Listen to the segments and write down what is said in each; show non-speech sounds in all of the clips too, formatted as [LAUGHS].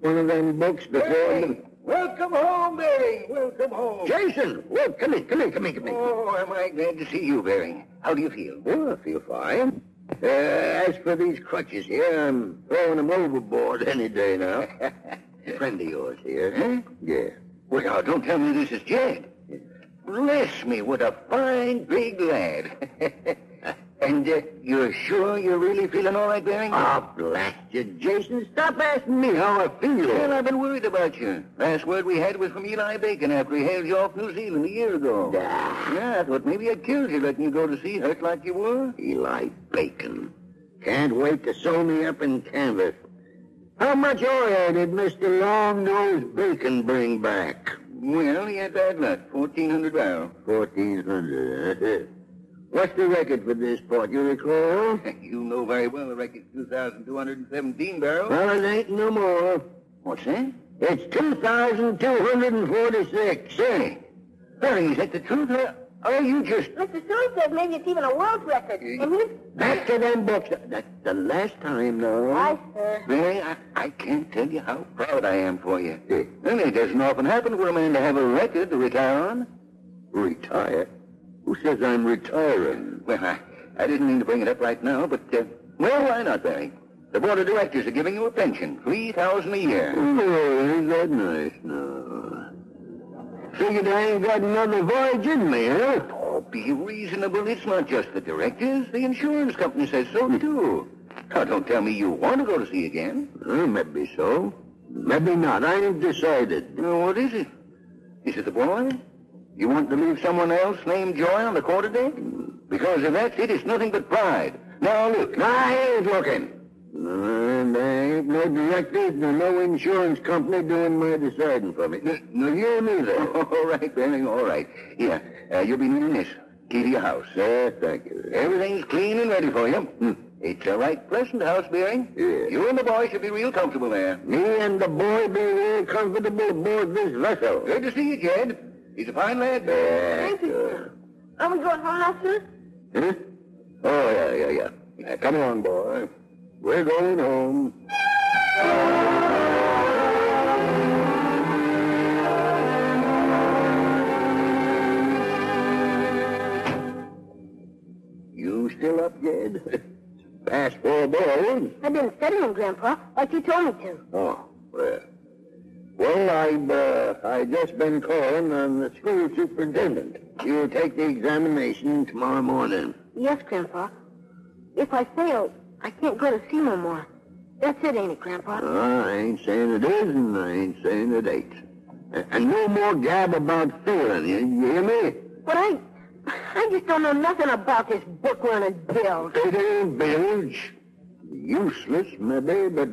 One of them books before Hey, welcome home, Bering. Welcome home. Jason, well, come in, come in, come in, come in. Oh, am I glad to see you, Bering. How do you feel? Oh, I feel fine. Uh, as for these crutches here, I'm throwing them overboard any day now. A [LAUGHS] friend of yours here. Huh? Yeah. Well, now, don't tell me this is Jed. Bless me, what a fine big lad. [LAUGHS] and uh, you're sure you're really feeling all right, Bering? Oh, blast you, Jason. Stop asking me how I feel. Well, I've been worried about you. Last word we had was from Eli Bacon after he hailed you off New Zealand a year ago. Ah. Yeah, I thought maybe I'd killed you letting you go to sea hurt like you were. Eli Bacon. Can't wait to sew me up in canvas. How much oil did Mr. Long-Nosed Bacon bring back? Well, he had bad luck. 1,400 barrels. Fourteen hundred. [LAUGHS] What's the record for this port, you recall? [LAUGHS] You know very well the record's 2,217 barrels. Well, it ain't no more. What's that? It's 2,246. Say, Barry, is that the truth? Or are you just... Mr. Stone says maybe it's even a world record. And he's... Back to them books. That's the last time, now. Why, sir? Barry, I, I can't tell you how proud I am for you. And it doesn't often happen for a man to have a record to retire on. Retire? Who says I'm retiring? Well, I, I didn't mean to bring it up right now, but, uh, well, why not, Barry? The board of directors are giving you a pension, 3000 a year. Oh, ain't that nice now? Figured I ain't got another voyage in me, huh? Oh, be reasonable. It's not just the directors. The insurance company says so, too. Now, don't tell me you want to go to sea again. Uh, maybe so. Maybe not. I ain't decided. Now, what is it? Is it the boy? You want to leave someone else named Joy on the quarterdeck? Because if that's it, it's nothing but pride. Now, look. I ain't looking. And there ain't no directors nor no insurance company doing my deciding for me. N- Nor you neither. [LAUGHS] All right, Benny, all right. Here, uh, you'll be needing this. Key to your house. Yeah, thank you. Everything's clean and ready for you. Hmm. It's a right pleasant house, Bering. Yeah. You and the boy should be real comfortable there. Me and the boy be real comfortable aboard this vessel. Good to see you, Jed. He's a fine lad. Thank you, sir. Are we going home now, sir? Huh? Oh, yeah, yeah, yeah. yeah. Come on, boy. We're going home. You still up, Jed? [LAUGHS] Past four balls? I've been studying, Grandpa, like you told me to. Oh, well. Well, I've, uh, I just been calling on the school superintendent. You'll take the examination tomorrow morning. Yes, Grandpa. If I fail, I can't go to sea no more. That's it, ain't it, Grandpa? I ain't saying it is, and I ain't saying it ain't. And- no more gab about failing, you, you hear me? But I... I just don't know nothing about this book learning bill. It ain't bilge. Useless, maybe, but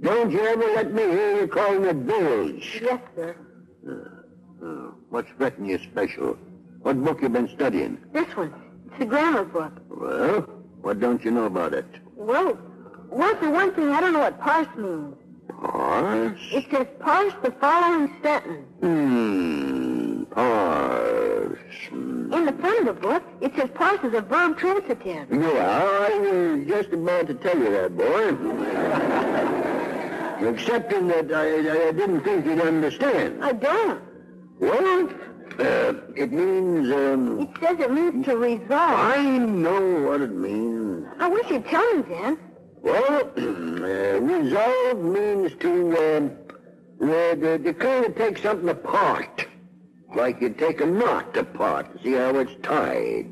don't you ever let me hear you calling it bilge. Yes, sir. Uh, what's fretting you special? What book you been studying? This one. It's a grammar book. Well, what don't you know about it? Well, well, for one thing, I don't know what parse means. Parse? It says parse the following sentence. Hmm, parse. In the front of the book, it says parse is a verb transitive. Yeah, I was just about to tell you that, boy. Excepting that I, I didn't think you'd understand. I don't. Well, uh, it means, um, It says it means to resolve. I know what it means. I wish you'd tell me then. Well, [CLEARS THROAT] uh, resolve means to, um, uh, to, to kind of take something apart. Like you take a knot apart to see how it's tied.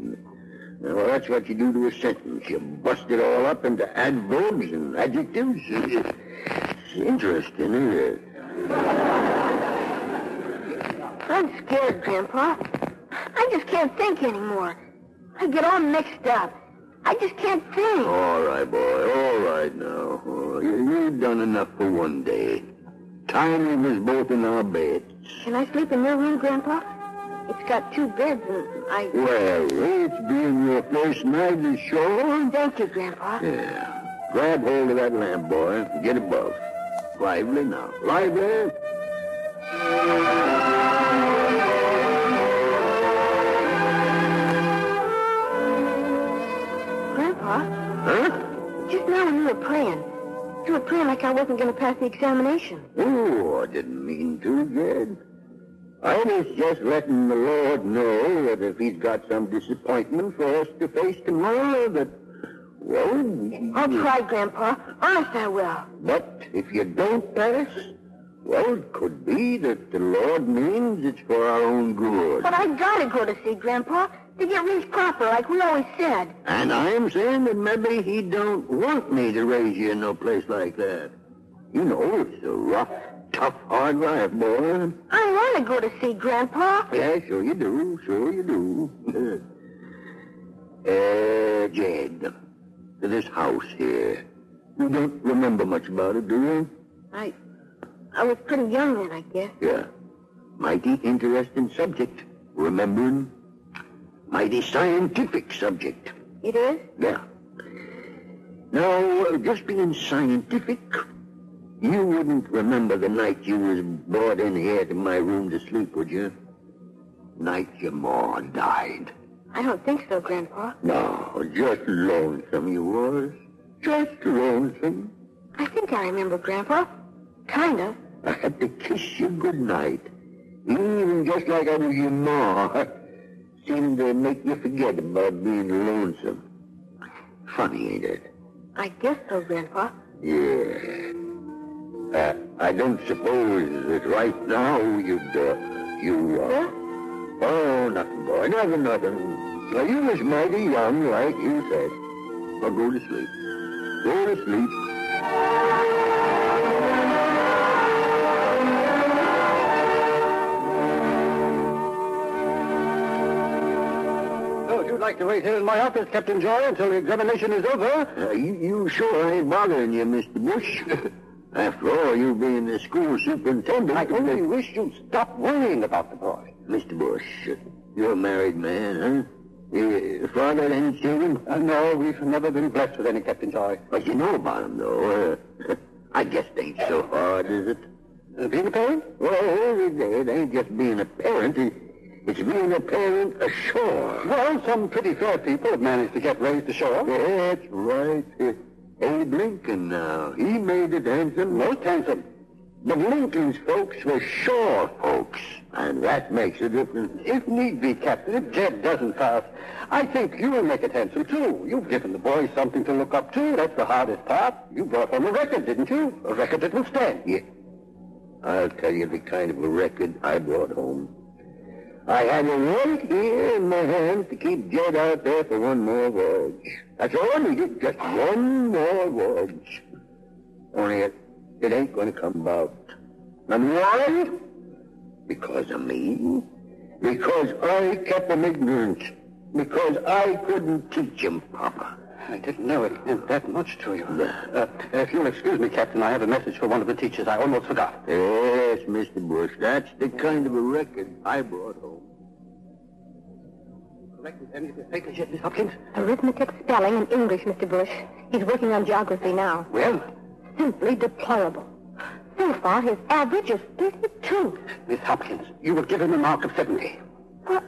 Uh, Well, that's what you do to a sentence. You bust it all up into adverbs and adjectives. [LAUGHS] Interesting, isn't it? I'm scared, Grandpa. I just can't think anymore. I get all mixed up. I just can't think. All right, boy. All right now. Oh, you, you've done enough for one day. Time leave us both in our beds. Can I sleep in your room, Grandpa? It's got two beds, and I... Well, it's being your first night ashore. Oh, thank you, Grandpa. Yeah. Grab hold of that lamp, boy. Get above. Lively now. Lively. Grandpa, Huh? just now when you were praying, You were praying like I wasn't going to pass the examination. Oh, I didn't mean to, Jed. I was just letting the Lord know that if he's got some disappointment for us to face tomorrow, that, well... I'll try, Grandpa. Honest, I will. But if you don't pass, well, it could be that the Lord means it's for our own good. But I gotta go to see Grandpa to get raised proper, like we always said. And I'm saying that maybe he don't want me to raise you in no place like that. You know, it's a rough, tough, hard life, boy. I want to go to see Grandpa. Yeah, sure you do. Sure you do. [LAUGHS] uh, Jed, this house here. You don't remember much about it, do you? I, I was pretty young then, I guess. Yeah. Mighty interesting subject. Remembering? Mighty scientific subject. It is? Yeah. Now, uh, just being scientific, you wouldn't remember the night you was brought in here to my room to sleep, would you? Night your ma died. I don't think so, Grandpa. No, just lonesome you was. Just lonesome. I think I remember, Grandpa. Kind of. I had to kiss you goodnight. Even just like I was your ma. Seemed to make you forget about being lonesome. Funny, ain't it? I guess so, Grandpa. Yeah. Uh, I don't suppose that right now you'd, uh, you, uh... Huh? Oh, nothing, boy, nothing, nothing. Well, you was mighty young, like you said. Now go to sleep. Go to sleep. So if you'd like to wait here in my office, Captain Joy, until the examination is over. Uh, you, you sure ain't bothering you, Mr. Bush. [LAUGHS] After all, you being the school superintendent... I only wish you'd stop worrying about the boy. Mr. Bush, you're a married man, huh? You father any children? Uh, no, we've never been blessed with any, Captain Joy. But you know about them, though. Uh, [LAUGHS] I guess it ain't so hard, is it? Uh, being a parent? Well, it, it ain't just being a parent. It, it's being a parent ashore. Well, some pretty fair people have managed to get raised ashore. That's right. Uh, Abe Lincoln now. He made it handsome. Most handsome. But Lincoln's folks were shore folks. And that makes a difference. If need be, Captain, if Jed doesn't pass, I think you'll make it handsome, too. You've given the boys something to look up to. That's the hardest part. You brought home a record, didn't you? A record that will stand. Yeah. I'll tell you the kind of a record I brought home. I had it right here in my hands to keep Jed out there for one more voyage. That's all I needed, just one more voyage. Only it, it ain't going to come about. And why? Because of me. Because I kept him ignorant. Because I couldn't teach him proper. I didn't know it meant that much to you. Uh, if you'll excuse me, Captain, I have a message for one of the teachers. I almost forgot. Yes, Mr. Bush, that's the kind of a record I brought home. Corrected any of the papers yet, Miss Hopkins? Arithmetic, spelling, and English, Mr. Bush. He's working on geography now. Well, Simply deplorable. So far, his average is 32. Miss Hopkins, you will give him a mark of 70. What,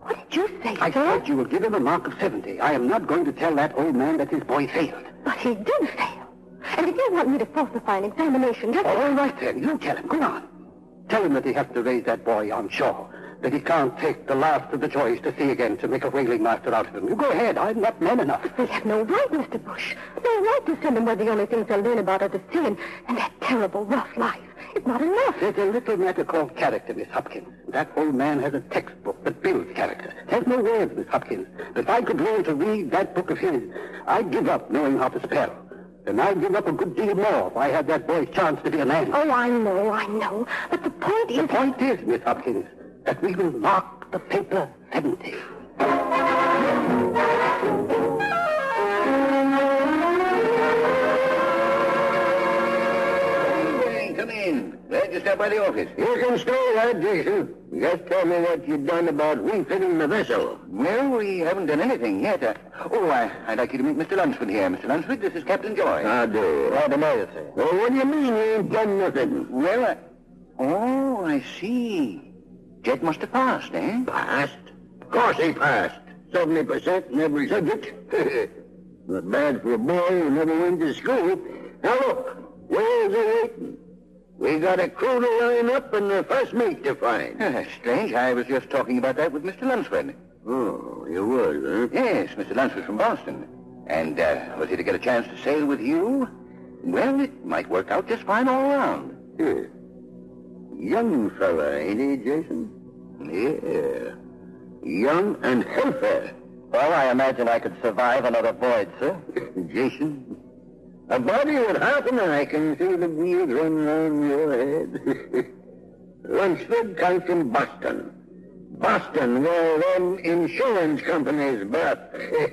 what did you say, I sir? said you will give him a mark of 70. I am not going to tell that old man that his boy failed. But he did fail. And if you want me to falsify an examination, just... All right, then. You tell him. Go on. Tell him that he has to raise that boy on shore. That he can't take the last of the joys to sea again to make a whaling master out of him. You go ahead. I'm not man enough. We have no right, Mr. Bush. No right to send him where the only things they'll learn about are the sea and, and that terrible rough life. It's not enough. There's a little matter called character, Miss Hopkins. That old man has a textbook that builds character. There's no words, Miss Hopkins. If I could learn to read that book of his, I'd give up knowing how to spell. And I'd give up a good deal more if I had that boy's chance to be a man. Oh, I know, I know. But the point The is... point is, Miss Hopkins, that we will mark the paper 70. Come in. Glad you stopped by the office. You can stay there, Jason. Just tell me what you've done about refitting the vessel. Well, we haven't done anything yet. Uh, oh, I, I'd like you to meet Mr. Lunsford here. Mr. Lunsford, this is Captain Joy. I do. Glad to know you, sir. Well, what do you mean you ain't done nothing? Well, I... Oh, I see. Jed must have passed, eh? Passed? Of course he passed. 70% in every subject. [LAUGHS] Not bad for a boy who never went to school. Now look, where's the waiting? We got a crew to line up and the first mate to find. [LAUGHS] Strange. I was just talking about that with Mr. Lunsford. Oh, you were, huh? Yes, Mr. Lunsford from Boston. And uh, was he to get a chance to sail with you? Well, it might work out just fine all around. Yeah. Young fella, ain't he, Jason? Yeah. Young and healthy. Well, I imagine I could survive another voyage, sir. [LAUGHS] Jason, a body with half an eye can see the wheels run round your head. [LAUGHS] Lunsford comes from Boston. Boston, where them insurance companies birth. [LAUGHS]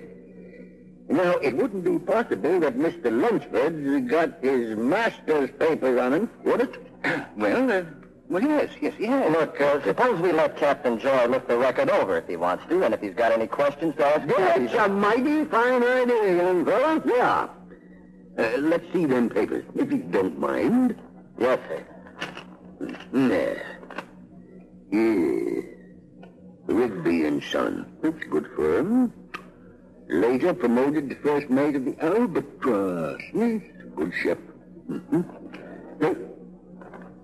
now, it wouldn't be possible that Mr. Lunsford got his master's papers on him, would it? [CLEARS THROAT] well, uh, well, yes, yes, yes. Look, uh, suppose we let Captain Joy look the record over if he wants to, and if he's got any questions to ask That's a mighty fine idea, young fella. Yeah. Uh, let's see them papers, if you don't mind. Yes, sir. There. Yeah. Rigby and Son. That's good for him. Later promoted to first mate of the Albatross. Yes, good ship. Mm-hmm. Hey,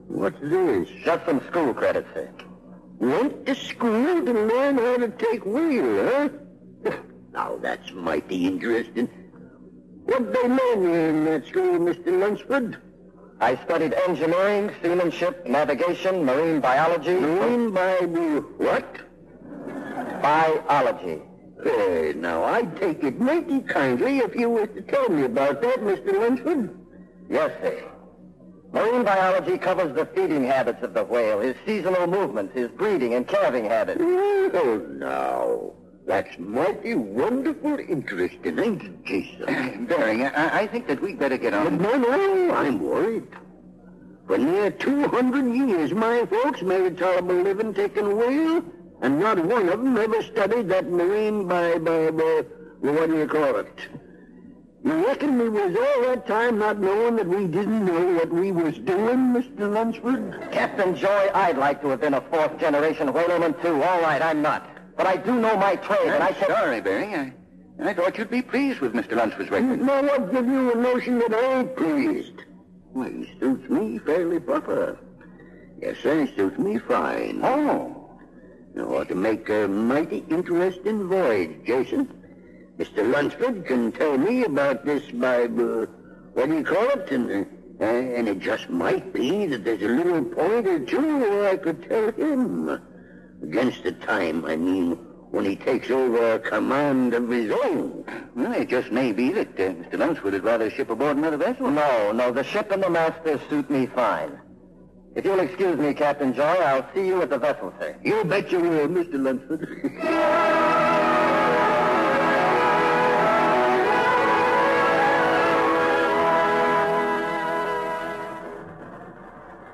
what's this? Just some school credits, sir. Went to school to learn how to take wheel, huh? [LAUGHS] Now that's mighty interesting. What'd they learn you in that school, Mr. Lunsford? I studied engineering, seamanship, navigation, marine biology. Marine Bible. What? Biology. Hey, now, I'd take it mighty kindly if you was to tell me about that, Mr. Lunsford. Yes, sir. Marine biology covers the feeding habits of the whale, his seasonal movements, his breeding and calving habits. Oh, now. That's mighty wonderful interesting, ain't it, Jason? [CLEARS THROAT] Bering, I, I think that we'd better get on. no, no, I'm worried. For near 200 years, my folks made a tolerable living taking whale, and not one of them ever studied that marine by, by, by, what do you call it? You reckon we was all that time not knowing that we didn't know what we was doing, Mr. Lunsford? Captain Joy, I'd like to have been a fourth generation whaleman, too. All right, I'm not. But I do know my trade, and I I'm can... sorry, Bering. I, I thought you'd be pleased with Mr. Lunsford's record. Now, what give you a notion that I ain't pleased? Well, he suits me fairly proper. Yes, sir, he suits me fine. Oh. You ought to make a mighty interesting voyage, Jason. Mr. Lunsford can tell me about this by, uh, what do you call it? And, uh, and it just might be that there's a little point or two where I could tell him. Against the time, I mean, when he takes over a command of his own. Well, it just may be that uh, Mr. Lunsford would rather ship aboard another vessel. No, no, the ship and the master suit me fine. If you'll excuse me, Captain Joy, I'll see you at the vessel, sir. You bet you will, Mr. Lunsford. [LAUGHS]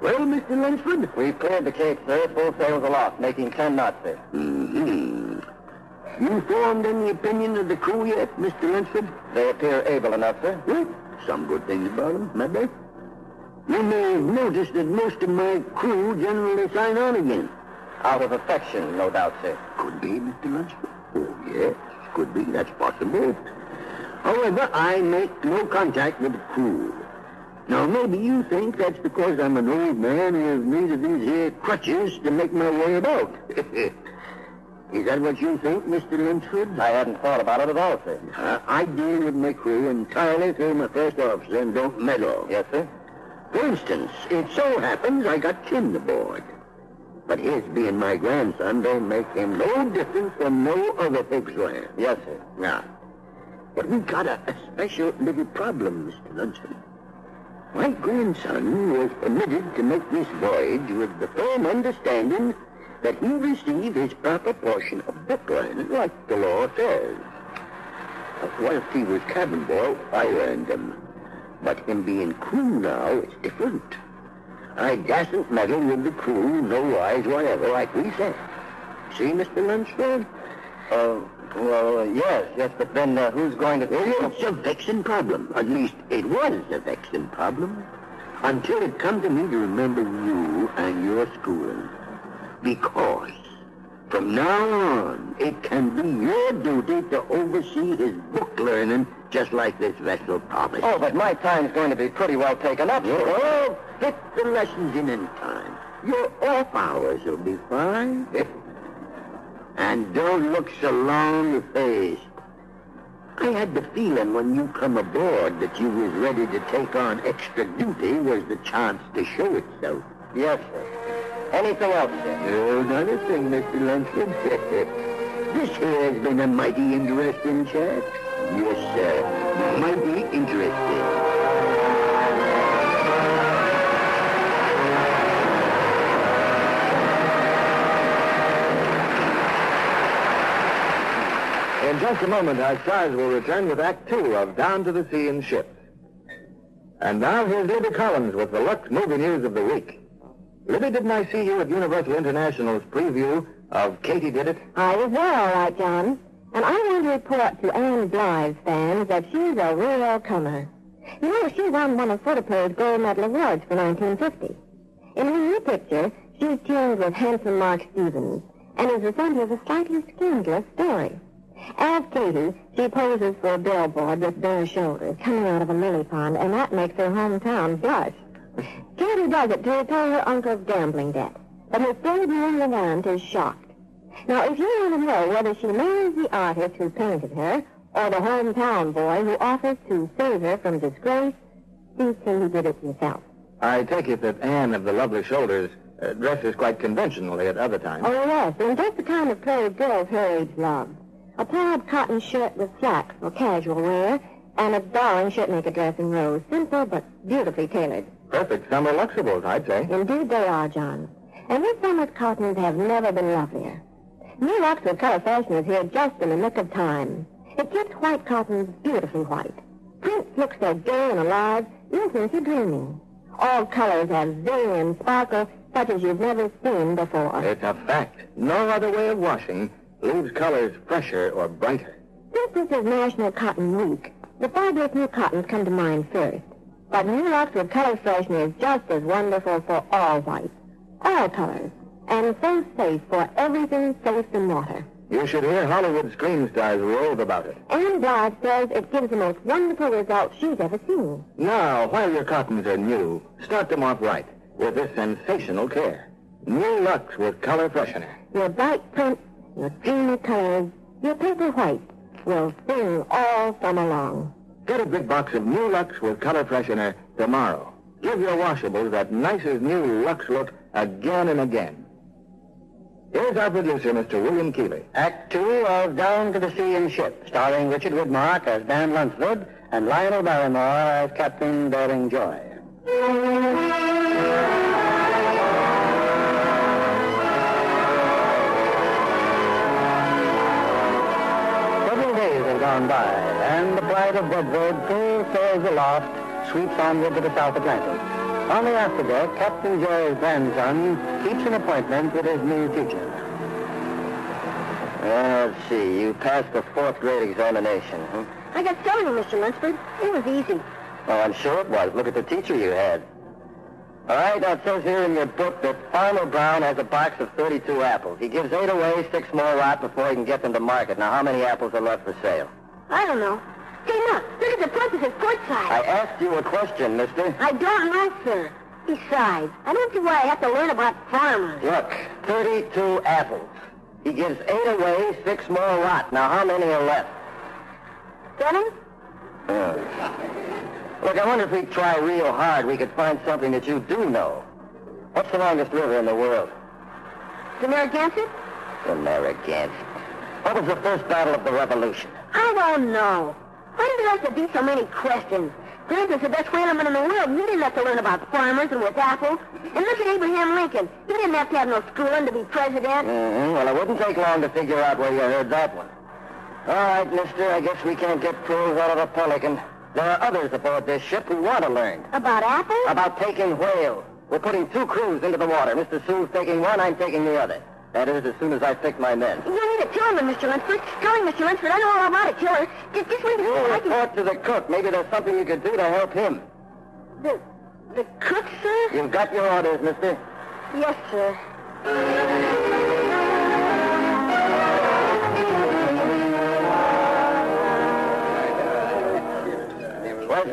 well, Mr. Lunsford? We've cleared the Cape, sir. Full sails aloft, making ten knots, sir. Mm-hmm. You formed any opinion of the crew yet, Mr. Lunsford? They appear able enough, sir. Well, some good things about them, maybe. You may have noticed that most of my crew generally sign on again. Out of affection, no doubt, sir. Could be, Mr. Lunsford. Oh, yes, could be. That's possible. However, I make no contact with the crew. Now, maybe you think that's because I'm an old man who has need of these here crutches to make my way about. [LAUGHS] Is that what you think, Mr. Lunsford? I hadn't thought about it at all, sir. Uh, I deal with my crew entirely through my first officer and don't meddle. Yes, sir? For instance, it so happens I got Tim aboard. But his being my grandson don't make him no different from no other pig's land. Yes, sir. Now, but we've got a, a special little problem, Mr. Lunsford. My grandson was permitted to make this voyage with the firm understanding that he receive his proper portion of bookland, like the law says. Whilst he was cabin boy, I earned them. But him being crew now, it's different. I dasn't meddle with the crew, no wise whatever, like we said. See, Mr. Lunsford? Uh, well, uh, yes, yes, but then uh, who's going to... It's a vexing problem. At least it was a vexing problem. Until it come to me to remember you and your schooling. Because From now on, it can be your duty to oversee his book learning just like this vessel promised. Oh, but my time's going to be pretty well taken up. You'll all fit the lessons in in time. Your off hours will be fine. And don't look so long-faced. I had the feeling when you come aboard that you was ready to take on extra duty was the chance to show itself. Yes, sir. Anything else, sir? Oh, another thing, Mr. Lunsford. [LAUGHS] this here has been a mighty interesting chat. Yes, sir. Mighty interesting. In just a moment, our stars will return with Act Two of Down to the Sea in Ships. And now here's Libby Collins with the Lux movie news of the week. Libby, didn't I see you at Universal International's preview of Katie Did It? I was there, all right, John. And I want to report to Ann Blyth's fans that she's a real comer. You know, she won one of Photoplay's gold medal awards for 1950. In her new picture, she's teamed with handsome Mark Stevens and is the center of a slightly scandalous story. As Katie, she poses for a billboard with bare shoulders coming out of a lily pond, and that makes her hometown blush. Katie does it to repay her uncle's gambling debt, but her third young aunt is shocked. Now, if you want to know whether she marries the artist who painted her or the hometown boy who offers to save her from disgrace, see Katie did it yourself. I take it that Ann of the Lovely Shoulders uh, dresses quite conventionally at other times. Oh, yes, and just the kind of clothes girls her age love. A plaid cotton shirt with slacks for casual wear, and a darling shirtmaker dress in rose. Simple but beautifully tailored. Perfect summer luxables, I'd say. Indeed they are, John. And this summer's cottons have never been lovelier. New with Color Freshener is here just in the nick of time. It keeps white cottons beautifully white. Prints look so gay and alive, you'll think you're dreaming. All colors have zing and sparkle such as you've never seen before. It's a fact. No other way of washing leaves colors fresher or brighter. Since this is National Cotton Week, the fabulous new cottons come to mind first. But New Lux with Color Freshener is just as wonderful for all whites, all colors, and so safe for everything safe in water. You should hear Hollywood screen stars rave about it. Ann Blyth says it gives the most wonderful results she's ever seen. Now, while your cottons are new, start them off right with this sensational care. New Lux with Color Freshener. Your bright prints, your dreamy colors, your paper white will sing all summer long. Get a big box of New Lux with Color Freshener tomorrow. Give your washables that nicest new Lux look again and again. Here's our producer, Mr. William Keighley. Act two of Down to the Sea in Ships, starring Richard Widmark as Dan Lunsford and Lionel Barrymore as Captain Bering Joy. Gone by, and the Bride of Bedford full sails aloft, sweeps onward to the South Atlantic. On the afterdeck, Captain Joy's grandson keeps an appointment with his new teacher. Uh, let's see. You passed the fourth grade examination, huh? I got 70, Mr. Lunsford. It was easy. Oh, I'm sure it was. Look at the teacher you had. All right, now it says here in your book that Farmer Brown has a box of 32 apples. He gives eight away, six more rot before he can get them to market. Now, how many apples are left for sale? I don't know. Hey, look. Look at the parentheses port side. I asked you a question, mister. I don't know, sir. Besides, I don't see why I have to learn about farmers. Look, 32 apples. He gives eight away, six more rot. Now, how many are left? Seven? Look, I wonder if we try real hard, we could find something that you do know. What's the longest river in the world? The Narragansett? The Narragansett. What was the first battle of the Revolution? I don't know. Why do there have to be so many questions? Grant is the best whaleman in the world. He didn't have to learn about farmers and with apples. And look at Abraham Lincoln. He didn't have to have no schooling to be president. Mm-hmm. Well, it wouldn't take long to figure out where you heard that one. All right, mister, I guess we can't get crews out of a Pelican. There are others aboard this ship who want to learn. About apples? About taking whales. We're putting two crews into the water. Mr. Sewell's taking one, I'm taking the other. That is, as soon as I pick my men. You need a tillerman, Mr. Lunsford. Tell me, Mr. Lunsford, I know all about a tiller. Just, just wait a You minute. I can... report to the cook. Maybe there's something you could do to help him. The, the cook, sir? You've got your orders, mister. Yes, sir.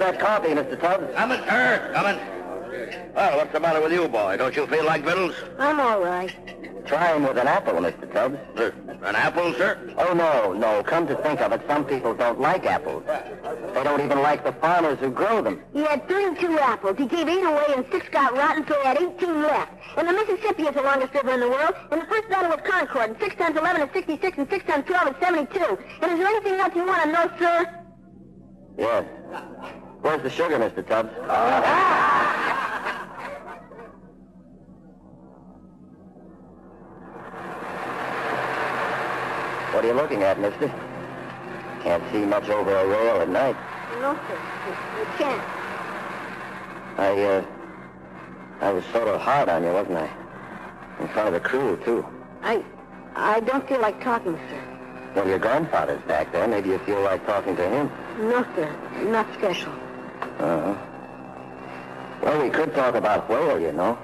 That coffee, Mr. Tubbs. Coming, sir. Coming. Well, what's the matter with you, boy? Don't you feel like victuals? I'm all right. Try him with an apple, Mr. Tubbs. Uh, an apple, sir? Oh, no, no. Come to think of it, some people don't like apples. They don't even like the farmers who grow them. He had 32 apples. He gave eight away and six got rotten, so he had 18 left. And the Mississippi is the longest river in the world. And the first battle was Concord. And 6 times 11 is 66, and 6 times 12 is 72. And is there anything else you want to know, sir? Yes. Where's the sugar, Mr. Tubbs? What are you looking at, mister? Can't see much over a rail at night. No, sir. You, can't. I, uh, I was sort of hard on you, wasn't I? In front of the crew, too. I, I don't feel like talking, sir. Well, your grandfather's back there. Maybe you feel like talking to him. No, sir. Not special. Uh-huh. Well, we could talk about whale, you know.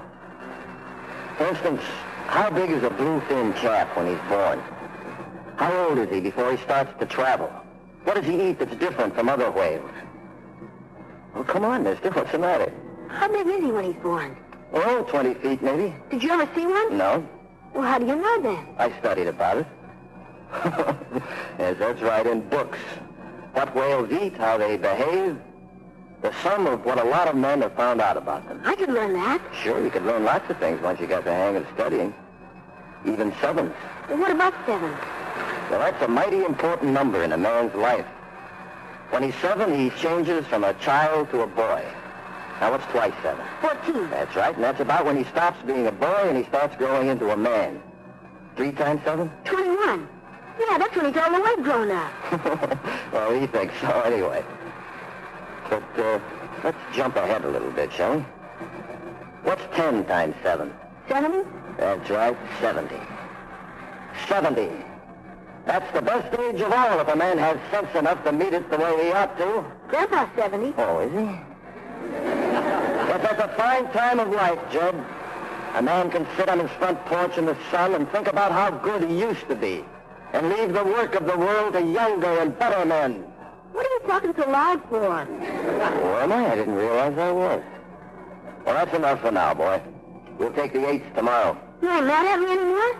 For instance, how big is a bluefin calf when he's born? How old is he before he starts to travel? What does he eat that's different from other whales? Well, come on, mister. What's the matter? How big is he when he's born? Oh, 20 feet, maybe? Did you ever see one? No. Well, how do you know then? I studied about it. [LAUGHS] yes, that's right, in books. What whales eat, how they behave. The sum of what a lot of men have found out about them. I could learn that. Sure, you could learn lots of things once you got the hang of studying. Even sevens. Well, what about seven? Well, that's a mighty important number in a man's life. When he's seven, he changes from a child to a boy. Now, what's twice seven? Fourteen. That's right, and that's about when he stops being a boy and he starts growing into a man. Three times seven? Twenty-one. Yeah, that's when he's all the way grown up. [LAUGHS] well, he thinks so anyway. But uh, let's jump ahead a little bit, shall we? What's 10 times 7? Seventy? That's right, 70. 70. That's the best age of all if a man has sense enough to meet it the way he ought to. Grandpa's seventy. Oh, is he? But that's a fine time of life, Jed. A man can sit on his front porch in the sun and think about how good he used to be and leave the work of the world to younger and better men. What are you talking so loud for? Oh, am I? I didn't realize I was. Well, that's enough for now, boy. We'll take the eights tomorrow. You ain't mad at me anymore?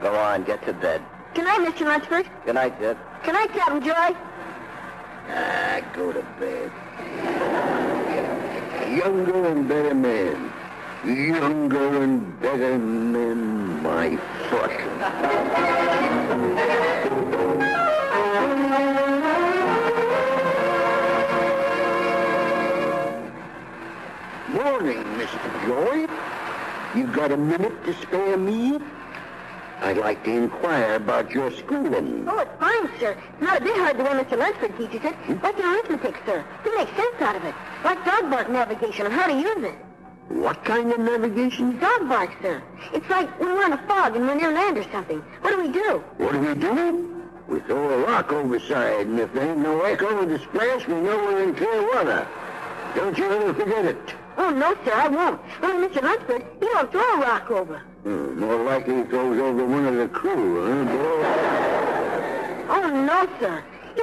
Go on, get to bed. Good night, Mr. Lunsford? Good night, Jed. Good night, Captain Joy? Ah, go to bed. Younger and better men. Younger and better men, my foot. Joy. You got a minute to spare me? I'd like to inquire about your schooling. Oh, it's fine, sir. It's not a bit hard the way Mr. Lunsford teaches it. Like an arithmetic, sir. You make sense out of it. Like dog bark navigation and how to use it. What kind of navigation? Dog bark, sir. It's like when we're in a fog and we're near land or something. What do we do? What do we do? We throw a rock overside, and if there ain't no echo to splash, we know we're in clear water. Don't you ever forget it. Oh, no, sir, I won't. Only Mr. Lunsford, he won't throw a rock over. Hmm, more likely it goes over one of the crew, huh, boy? Oh, no, sir.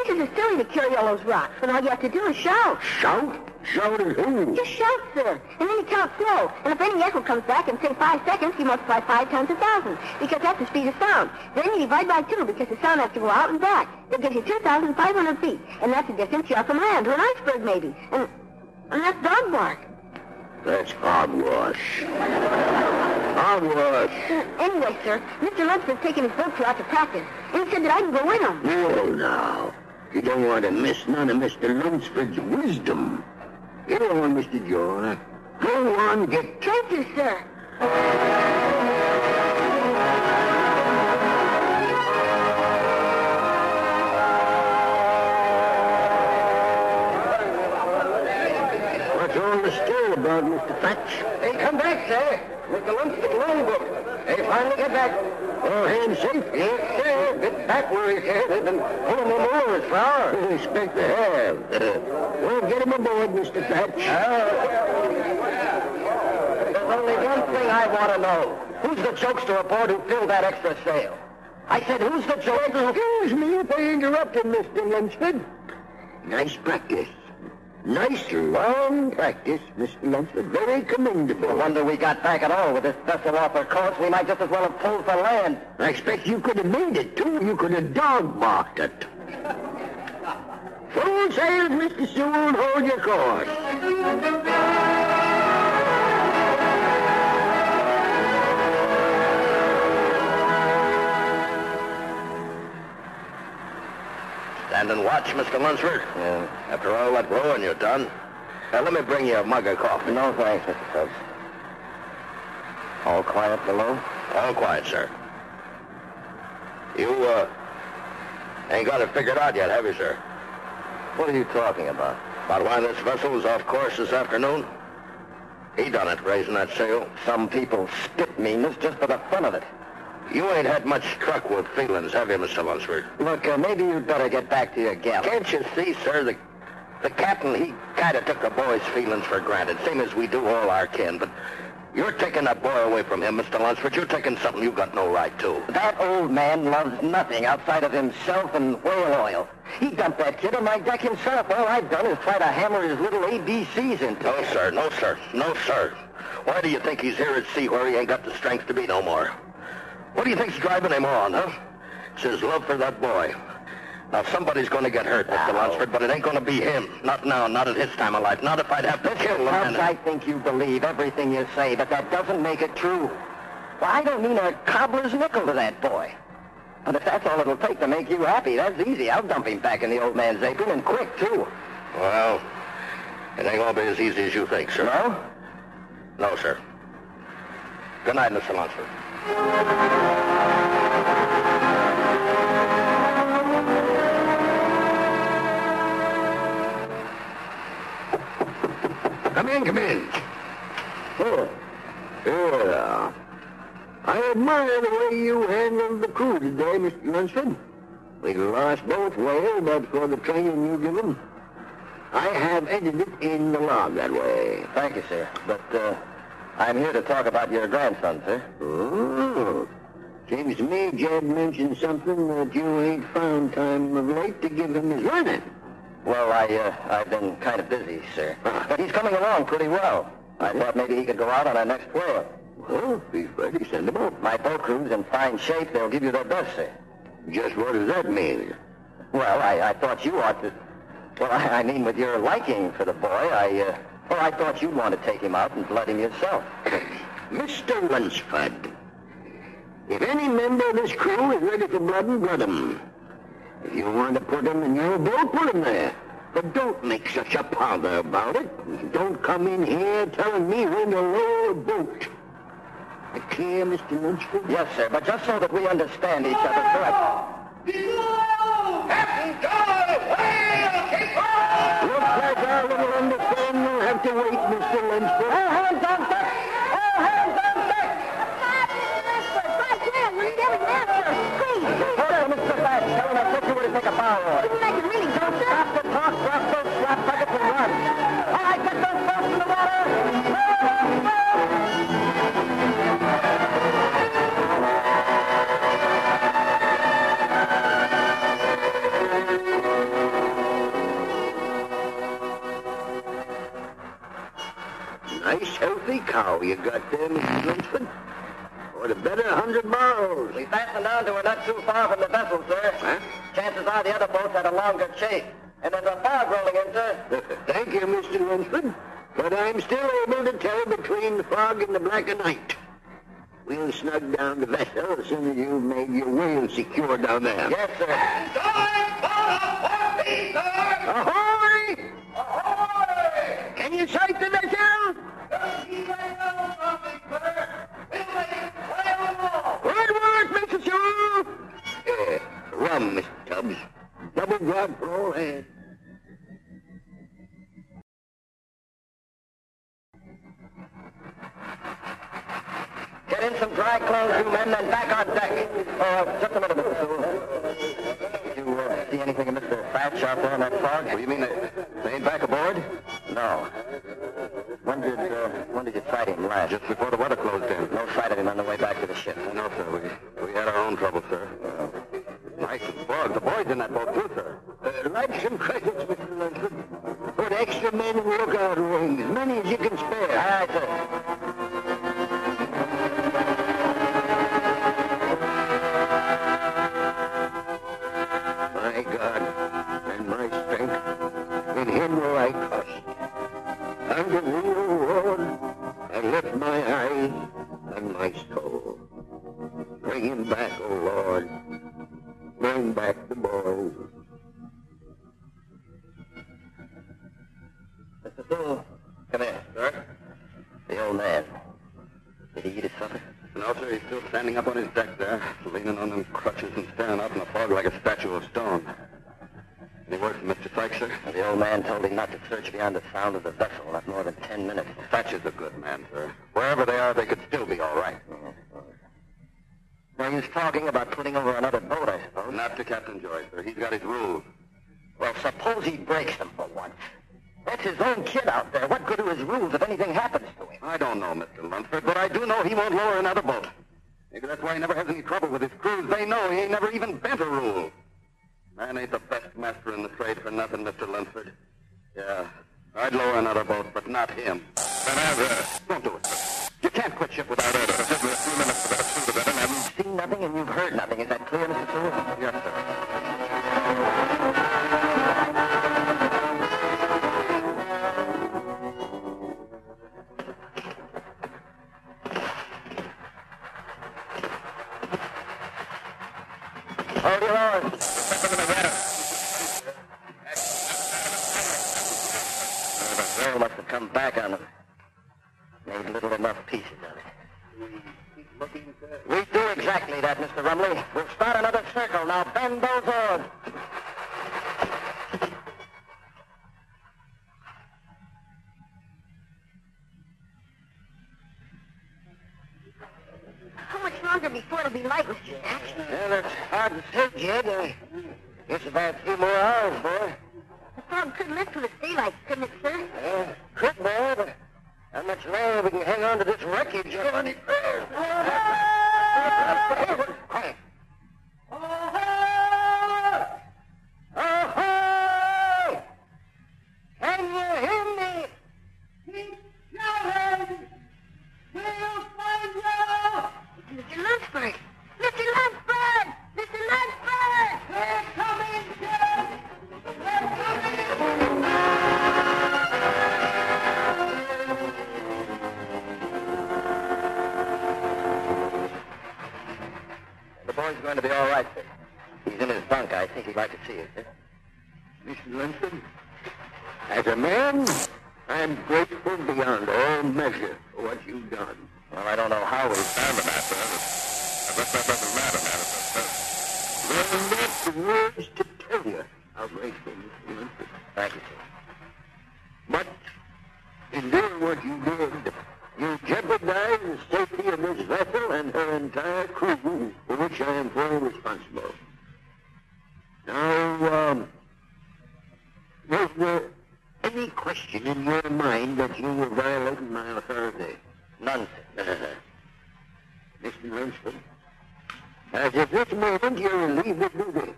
Says it's silly to carry all those rocks when all you have to do is shout. Shout? Shout at who? Just shout, sir. And then you count slow. And if any echo comes back in, say, five seconds, you multiply five times a thousand, because that's the speed of sound. Then you divide by two, because the sound has to go out and back. That gives you 2,500 feet. And that's the distance you are from land to an iceberg, maybe. And, and that's dog bark. That's hogwash. Hogwash. Uh, anyway, sir, Mr. Lunsford's taking his boat crew out to practice. And he said that I can go with him. No, now. You don't want to miss none of Mr. Lunsford's wisdom. Get on, Mr. Joy. Go on, get... Thank you, sir. Mr. Thatch? They come back, sir. Mr. Lunsford longboat. They finally get back. All hands safe? Yes, sir. Bit backwards here. They've been pulling them oars for hours. I expect they have. [LAUGHS] well, get him aboard, Mr. Thatch. Oh, There's only one thing I want to know. Who's the jokester aboard who filled that extra sail? I said, who's the jokester who... Excuse me if I interrupted, Mr. Lunsford. Nice practice. Nice long practice, Mr. Lunsford. Very commendable. No wonder we got back at all with this vessel off her course. We might just as well have pulled for land. I expect you could have made it, too. You could have dog-barked it. Full sails, Mr. Sewell. Hold your course. Stand and watch, Mr. Lunsford. Yeah. After all that rowing you've done. Now, let me bring you a mug of coffee. No thanks, Mr. Tubbs. All quiet below? All quiet, sir. You, uh, ain't got it figured out yet, have you, sir? What are you talking about? About why this vessel was off course this afternoon? He done it, raising that sail. Some people spit meanness just for the fun of it. You ain't had much truck with feelings, have you, Mr. Lunsford? Look, uh, maybe you'd better get back to your gal. Can't you see, sir, the, the captain, he kind of took the boy's feelings for granted, same as we do all our kin, but you're taking that boy away from him, Mr. Lunsford. You're taking something you've got no right to. That old man loves nothing outside of himself and whale oil. He dumped that kid on my deck himself. All I've done is try to hammer his little ABCs into No, him. sir, no, sir, no, sir. Why do you think he's here at sea where he ain't got the strength to be no more? What do you think's driving him on, huh? It's his love for that boy. Now, somebody's going to get hurt, Mr. Lunsford, but it ain't going to be him. Not now, not at his time of life. Not if I'd have to kill him. And- I think you believe everything you say, but that doesn't make it true. Well, I don't mean a cobbler's nickel to that boy. But if that's all it'll take to make you happy, that's easy. I'll dump him back in the old man's apron, and quick, too. Well, it ain't going to be as easy as you think, sir. No? No, sir. Good night, Mr. Lunsford. Come in, come in. Oh, yeah. I admire the way you handled the crew today, Mr. Lunsford. We lost both well, but for the training you give them. I have edited it in the log that way. Thank you, sir. But, uh, I'm here to talk about your grandson, sir. Oh. Seems to me Jed mentioned something that you ain't found time of late to give him his learning. Well, I, uh, I've been kind of busy, sir. Ah. But he's coming along pretty well. I thought maybe he could go out on our next whale. Well, if he's ready, send him out. My boat crew's in fine shape. They'll give you their best, sir. Just what does that mean? Well, I, I thought you ought to... Well, I, I mean, with your liking for the boy, I, uh... Well, I thought you'd want to take him out and blood him yourself. [COUGHS] Mr. Lunsford, if any member of this crew is ready for blood and blood him. If you want to put him in your boat, put him there. But don't make such a pother about it. Don't come in here telling me when to lower a boat. Uh, Clear, Mr. Lunsford? Yes, sir, but just so that we understand each other, sir, I... Looks have to wait, Mr. Lunsford. All hands on Healthy cow you got there, Mr. Lunsford. Or the better a hundred miles. We fastened down to her not too far from the vessel, sir. Huh? Chances are the other boats had a longer chase. And there's a fog rolling in, sir. [LAUGHS] Thank you, Mr. Lunsford. But I'm still able to tell between the fog and the black of night. We'll snug down the vessel as soon as you've made your wheel secure down there. Yes, sir. Ahoy! Ahoy! Can you sight the vessel? Good work, Mr. Shaw. Uh, rum, Mr. Tubbs. Double grog for all hands. Get in some dry clothes, you men, and back on deck. Uh, just a minute, Mr. Sewell. Did you uh, see anything fat sharp that frog? What do you mean they, they ain't back aboard? No. When did uh, when did you fight him last? Just before the weather closed in. No sight of him on the way back to the ship. No, sir. We we had our own trouble, sir. Uh-huh. Nice and frog. The boys in that boat too, sir. Uh, lights and credits, Mr. Linton. Put extra men in lookout rooms, many as you can spare. Aye, aye, sir. Man told him not to search beyond the sound of the vessel, not more than ten minutes. Thatch is a good man, sir. Wherever they are, they could still be all right. Now, he's talking about putting over another boat, I suppose. Not to Captain Joyce, sir. He's got his rules. Well, suppose he breaks them for once. That's his own kid out there. What good are his rules if anything happens to him? I don't know, Mr. Lunsford, but I do know he won't lower another boat. Maybe that's why he never has any trouble with his crews. They know he ain't never even bent a rule. Man ain't the best master in the trade for nothing, Mr. Lunsford. Yeah, I'd lower another boat, but not him. Uh, Don't do it. You can't quit ship without order. Give me a few minutes for that suit of it, You've seen nothing and you've heard nothing. Is that clear, Mr. Sewell? Yes, sir. Hold your oars. The sail must have come back on them. Made little enough pieces of it. We do exactly that, Mr. Rumley. We'll start another circle. Now bend those oars. How much longer before it'll be light, Mr. Thatch? Well, it's hard to say, Jed. I guess about three more hours, boy. The fog couldn't lift till it's daylight, couldn't it, sir? Yeah, could, boy, but how much longer we can hang on to this wreckage? Go any further. [LAUGHS] Quiet. Boy's going to be all right, sir. He's in his bunk. I think he'd like to see you, sir. Mr. Lunsford, as a man, I'm grateful beyond all measure for what you've done. Well, I don't know how we Stand the matter. That, that doesn't matter, man. It's There are not the words to tell you how grateful, Mr. Lunsford. Thank you, sir. But in doing what you did, you jeopardize the safety of this vessel and her entire crew, for which I am fully responsible. Now, um, was there any question in your mind that you were violating my authority? None, sir. Mr. Lunsford, as of this moment you're relieved of duty.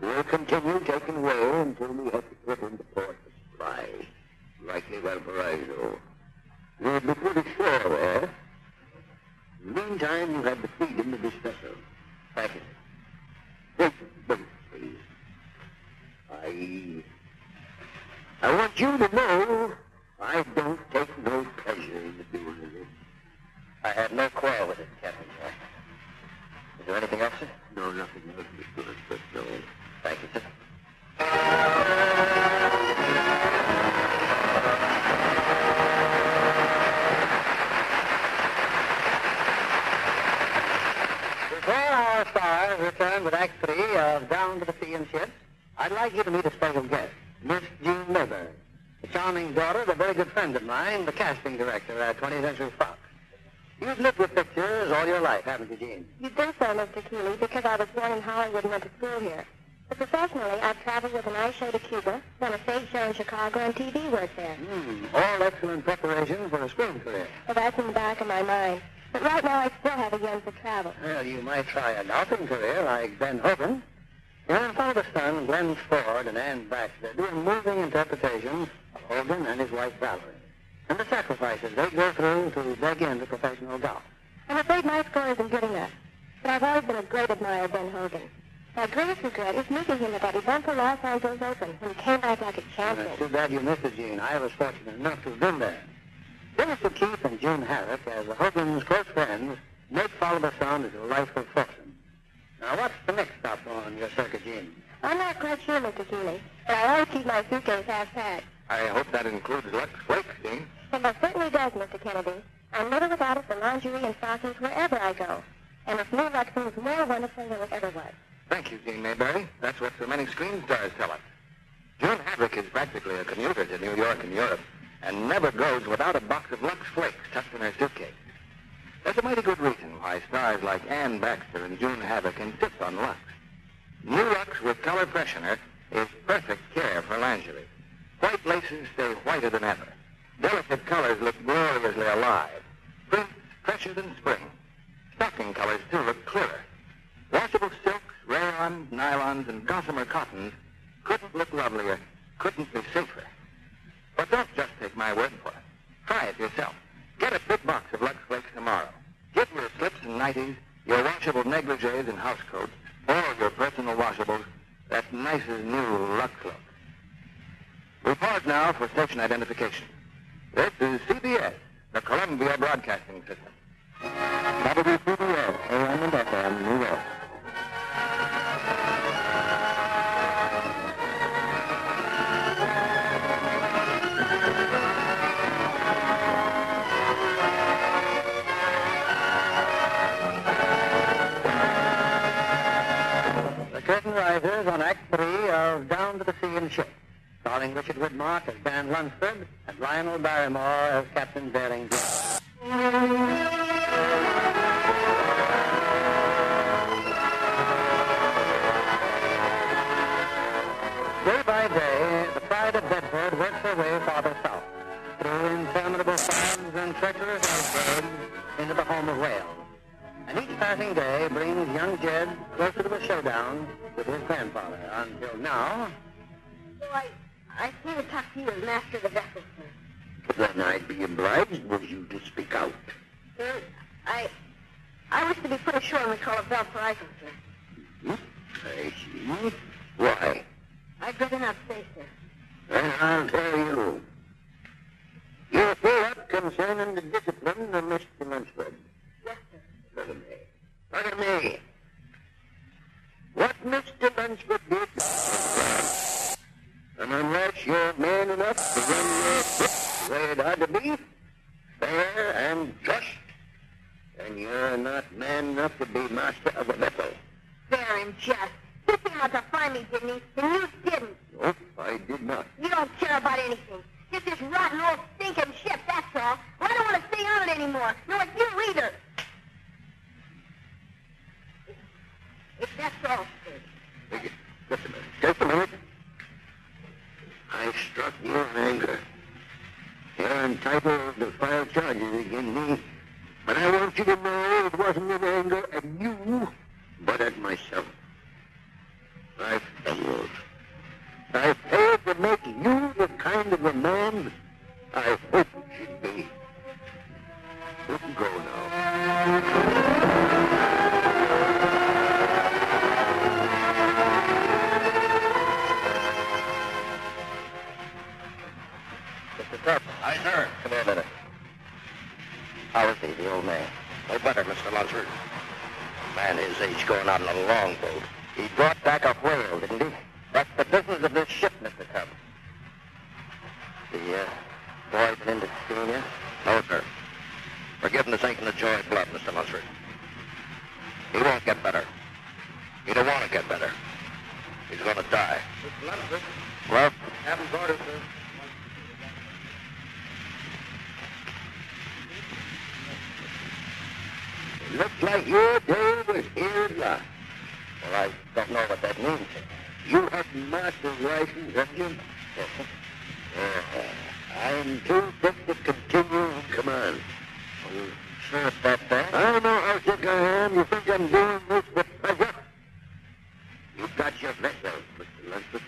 We'll continue taking way until we have to put into port the supply, likely Valparaiso. You'll be pretty sure there. In the meantime, you have the freedom of this vessel. Thank you, Wait, wait, please. I... I want you to know I don't take no pleasure in the doing of it. I have no quarrel with it, Captain Joy. Is there anything else, sir? No, nothing else, Mr. No. Thank you, sir. Before our stars return with Act Three of Down to the Sea in Ships, I'd like you to meet a special guest, Miss Jean Mayberry, the charming daughter of a very good friend of mine, the casting director at 20th Century Fox. You've lived with pictures all your life, haven't you, Jean? You think so, Mr. Keighley, because I was born in Hollywood and went to school here. But professionally, I've traveled with an ice show to Cuba, done a stage show in Chicago, and TV work there. Hmm, all excellent preparation for a screen career. Well, that's in the back of my mind. But right now, I still have a yen for travel. Well, you might try a golfing career like Ben Hogan. Your father's son, Glenn Ford, and Anne Baxter, doing moving interpretations of Hogan and his wife Valerie. And the sacrifices they go through to break into professional golf. I'm afraid my score isn't good enough. But I've always been a great admirer of Ben Hogan. My greatest regret is missing him at that eventful Los Angeles Open when he came back like a champion. it's too bad you missed it, Jean. I was fortunate enough to have been there. Phyllis O'Keefe and June Havoc, as the Hogan's close friends, make Follow the Sun a delightful foursome. Now, what's the next stop on your circuit, Jean? I'm not quite sure, Mr. Keighley, but I always keep my suitcase half packed. I hope that includes Lux Flakes, Jean. That certainly does, Mr. Kennedy. I'm never without it for lingerie and stockings wherever I go. And it's new Lux seems more wonderful than it ever was. Thank you, Jean Mayberry. That's what so many screen stars tell us. June Havoc is practically a commuter to New York and Europe and never goes without a box of Lux Flakes tucked in her suitcase. There's a mighty good reason why stars like Anne Baxter and June Havoc insist on Lux. New Lux with color freshener is perfect care for lingerie. White laces stay whiter than ever. Delicate colors look gloriously alive. Prints fresher than spring. Stocking colors, too, look clearer. Washable silks, rayon, nylons, and gossamer cottons couldn't look lovelier, couldn't be safer. But don't just take my word for it. Try it yourself. Get a big box of Lux Flakes tomorrow. Get your slips and nighties, your washable negligees and housecoats, all your personal washables, that nicest new Lux look. We pause now for station identification. This is CBS, the Columbia Broadcasting System. WCBS, AM and FM, New York. On Act Three of Down to the Sea in Ship, starring Richard Widmark as Dan Lunsford and Lionel Barrymore as Captain Jones. Day by day, the pride of Bedford works her way farther south, through interminable farms and treacherous icebergs into the home of whales. And each passing day brings young Jed closer to a showdown with his grandfather. Until now, So I, I to talk to you as master of the vessel, sir. Then I'd be obliged with you to speak out. Sir, I, I wish to be put ashore on the call of Valparaiso, sir. Hmm? I see. Why? I'd rather not say, sir. Then I'll tell you. You feel up concerning the discipline of Mr. Lunsford. At me. At me. What Mr. Lunsford did. And unless you're man enough to run your ship the way it ought to be, you? Yes, sir. Uh, I'm too sick to continue in command. Are you sure it's that? I don't know how sick I am. You think I'm doing this with pleasure? You've got your vessel, Mr. Lunsford.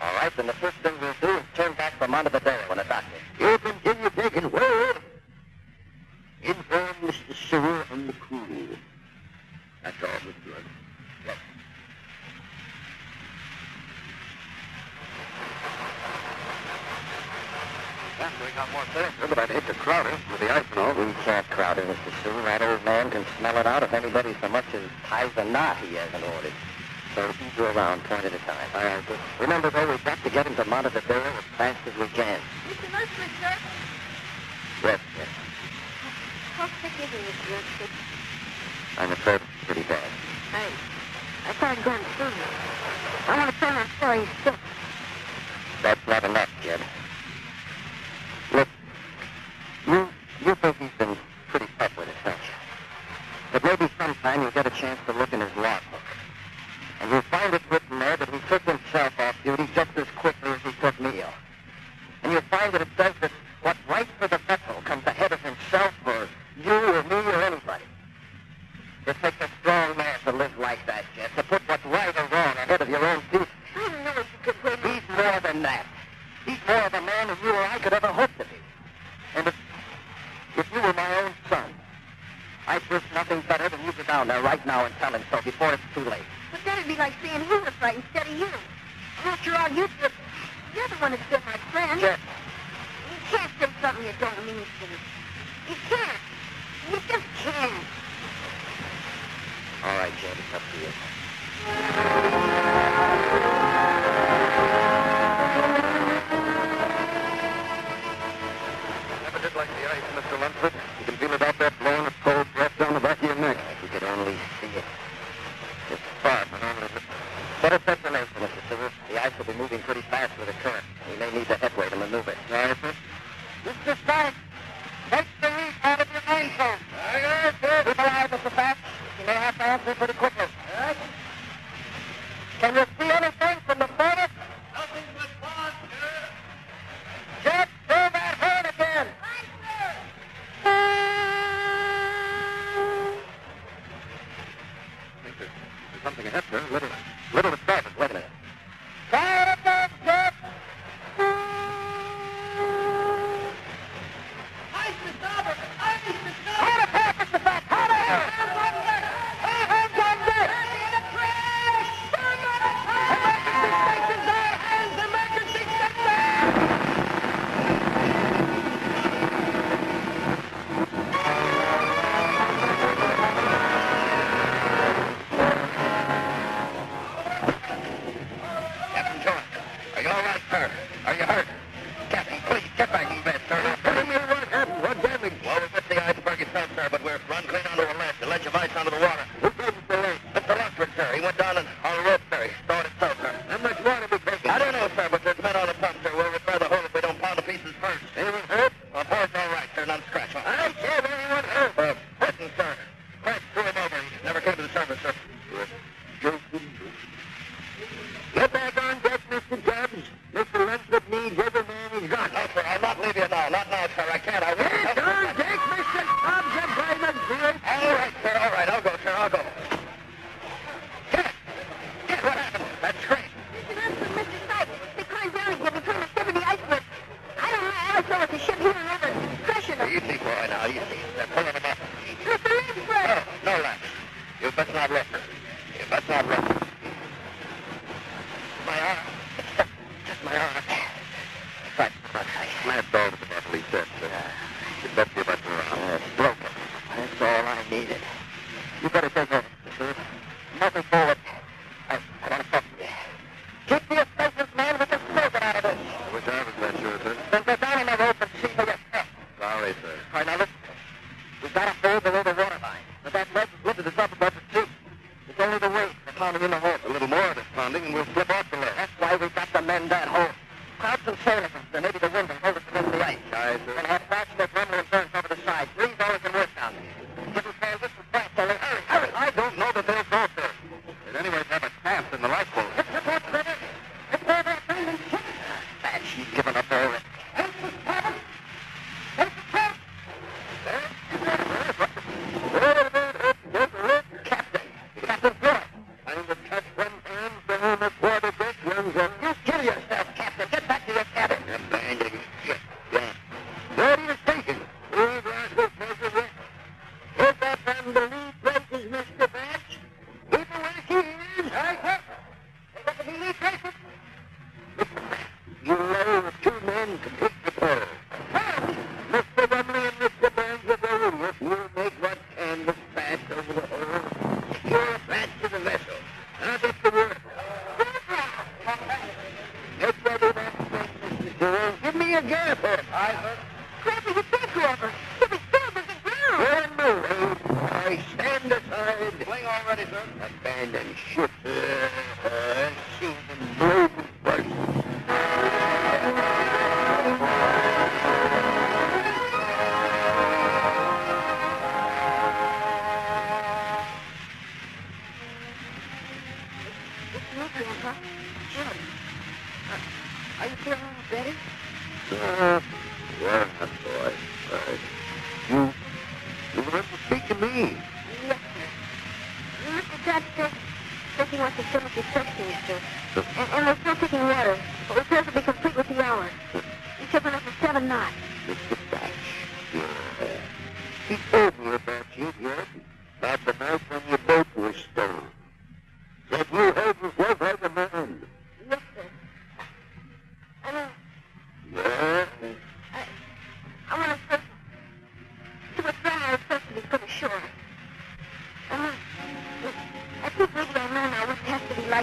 All right, then the first thing we'll do is turn back from under the door when it's doctor. You continue taking word. Inform Mr. Sewell and the crew. That's all, Mr. Lunsford. But I'd hit the Crowder with the ice. Oh, we can't crowd it, Mr. Sue. That old man can smell it out if anybody so much as ties a knot he hasn't ordered. So each go around, turn at a time. All right, but Remember, though, we've got to get him to Montevideo as fast as we can. Mr. Nesmith, sir? Yes, yes. Oh, forgive me, Mr. Nesmith. I'm afraid pretty bad. Hey, I thought I'd gone through. I want to tell my story six. That's not enough, kid. Russo, he's been pretty tough with it, has But maybe sometime you'll get a chance to look in his locker. Now, you're the, you're the one who's been my friend. You can't say something you don't mean to. You can't.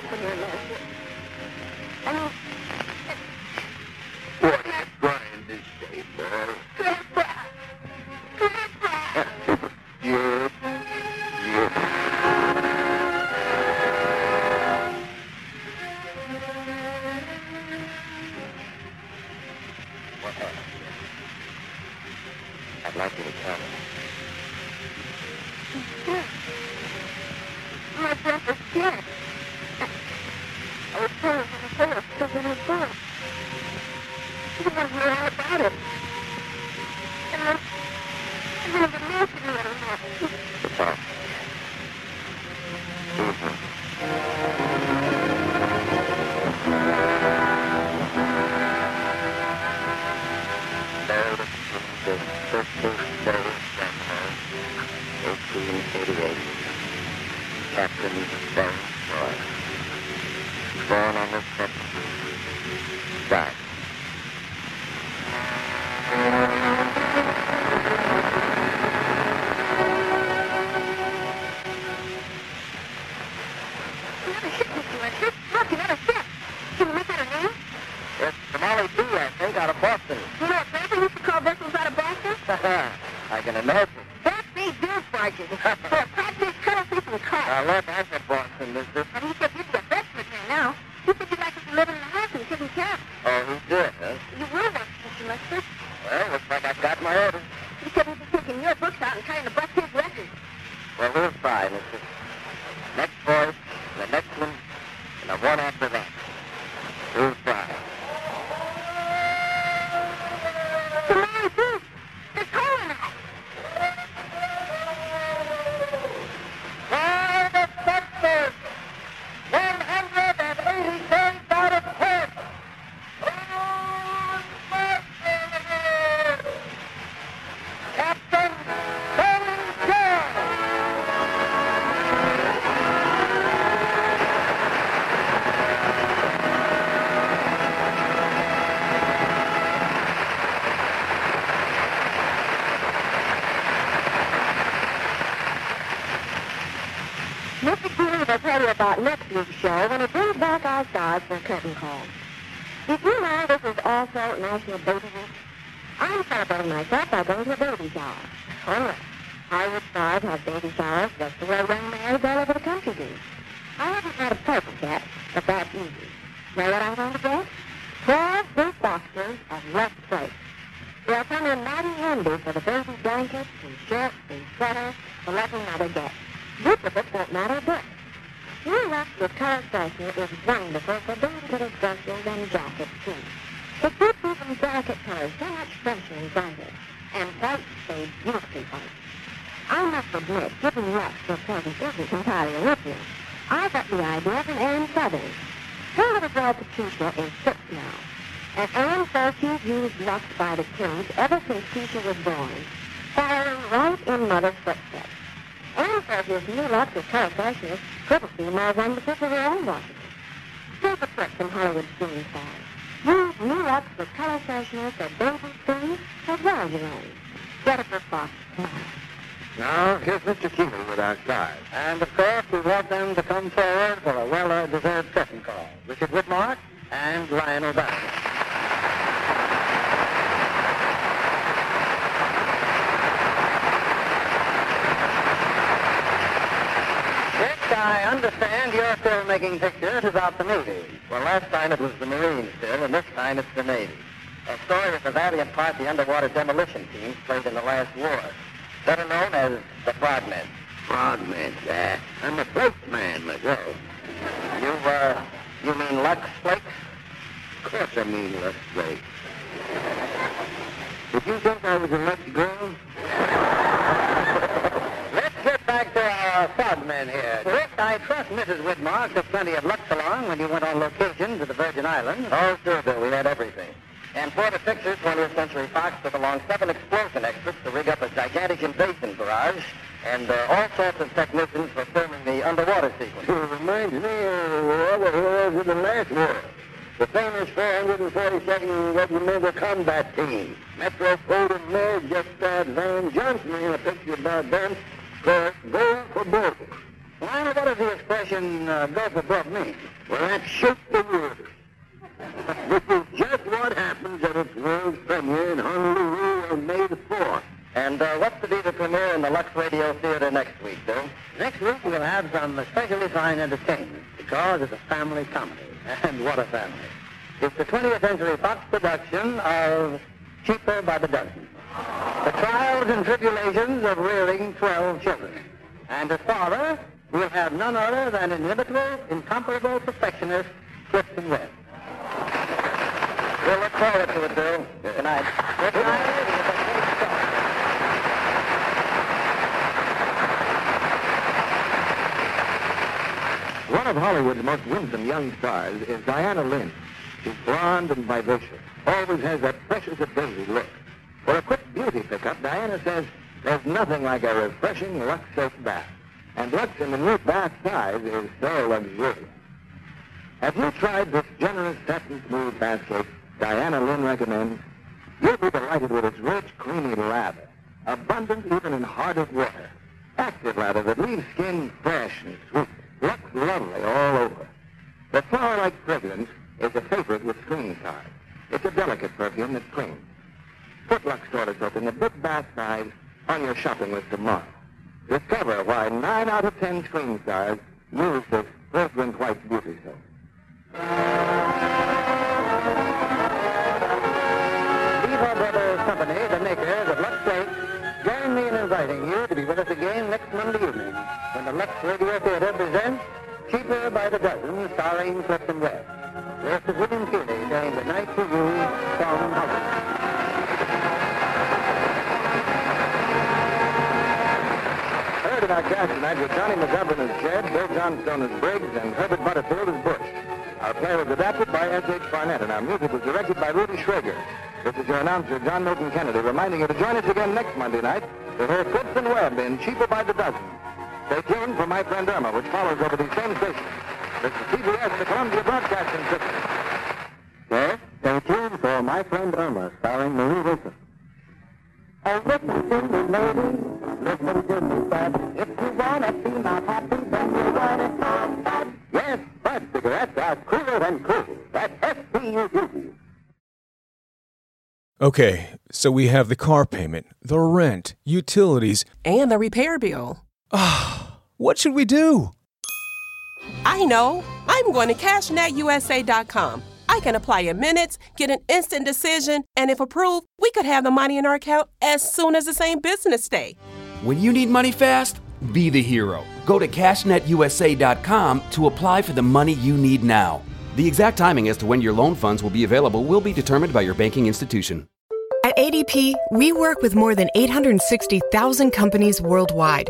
Gracias, of five. It's the next voice, the next one, and the one after that. ideas and neurological characterizations cripple on the because of their own losses. Here's a clip from Hollywood Screen New neurological characterizations of baby screen as well, you know. Jennifer Fox. Now, here's Mr. Keenan with our stars. And, of course, we want them to come forward for a well-deserved curtain call. Richard Widmark and Lionel Baxter. I understand you're still making pictures about the Navy. Well, last time it was the Marines still, and this time it's the Navy. A story of the valiant part the underwater demolition teams played in the last war. Better known as the Frogmen. Frogmen, uh, I'm a boat man myself. You, uh, you mean Lux Flakes? Of course I mean Lux Flakes. Did you think I was a Lux girl? Let's get back to our frogmen here. Rick, I trust Mrs. Widmark took plenty of Lux along when you went on location to the Virgin Islands. Oh, sure, Bill. We had everything. And for the pictures, 20th Century Fox took along seven explosion experts to rig up a gigantic invasion barrage and uh, all sorts of technicians for filming the underwater sequence. It reminds me of all the heroes of the last war. The famous 442nd Regimental Combat Team. Metro Golden Mayor just starred Van Johnson in a picture about them called Go for Broke. Well, what does the expression uh, for broke mean? Well, that shook the world. [LAUGHS] this is just what happens at its world premiere in Honolulu on May the 4th. And uh, what's to be the premiere in the Lux Radio Theater next week, Bill? Next week we'll have some especially fine entertainment because it's a family comedy. And what a family. It's the 20th Century Fox production of Cheaper by the Dozen. The trials and tribulations of rearing 12 children. And as father, we'll have none other than inimitable, incomparable perfectionist Clifton Webb. We'll look forward to it, Bill. Good night. Good night. One of Hollywood's most winsome young stars is Diana Lynn. She's blonde and vivacious, always has that precious ability look. For a quick beauty pickup, Diana says there's nothing like a refreshing Lux Soap bath. And Lux in the new bath size is so luxurious. Have you tried this generous satin smooth bath soap Diana Lynn recommends? You'll be delighted with its rich, creamy lather, abundant even in hardest water. Active lather that leaves skin fresh and sweet. Looks lovely all over. The flower-like fragrance is a favorite with screen stars. It's a delicate perfume that clings. Put Lux Toilet Soap in the big bath size on your shopping list tomorrow. Discover why nine out of ten screen stars use this fragrant white beauty soap. Lever Brothers Company, the makers of Lux Flakes, join me in inviting you to be with us again next Monday evening when the Lux Radio Theater presents Cheaper by the Dozen, starring Clifton Webb. This is William Keighley saying good night to you from Hollywood. In our cast tonight with Johnny McGovern as Jed, Bill Johnstone as Briggs, and Herbert Butterfield as Bush. Our play was adapted by S.H. Barnett, and our music was directed by Rudy Schrager. This is your announcer, John Milton Kennedy, reminding you to join us again next Monday night to hear Clifton Webb in Cheaper by the Dozen. Stay tuned for My Friend Irma, which follows over these same stations. This is CBS, the Columbia Broadcasting System. Yes, stay tuned for My Friend Irma, starring Marie Wilson. Oh, listen to me, lady. Listen to me, bud. If you wanna be my happy, then you wanna stop that. Yes, Spud cigarettes are cooler than cool. That's S-P-U-D. Okay, so we have the car payment, the rent, utilities. and the repair bill. Ah, what should we do? I know. I'm going to CashNetUSA.com. I can apply in minutes, get an instant decision, and if approved, we could have the money in our account as soon as the same business day. When you need money fast, be the hero. Go to CashNetUSA.com to apply for the money you need now. The exact timing as to when your loan funds will be available will be determined by your banking institution. At ADP, we work with more than 860,000 companies worldwide.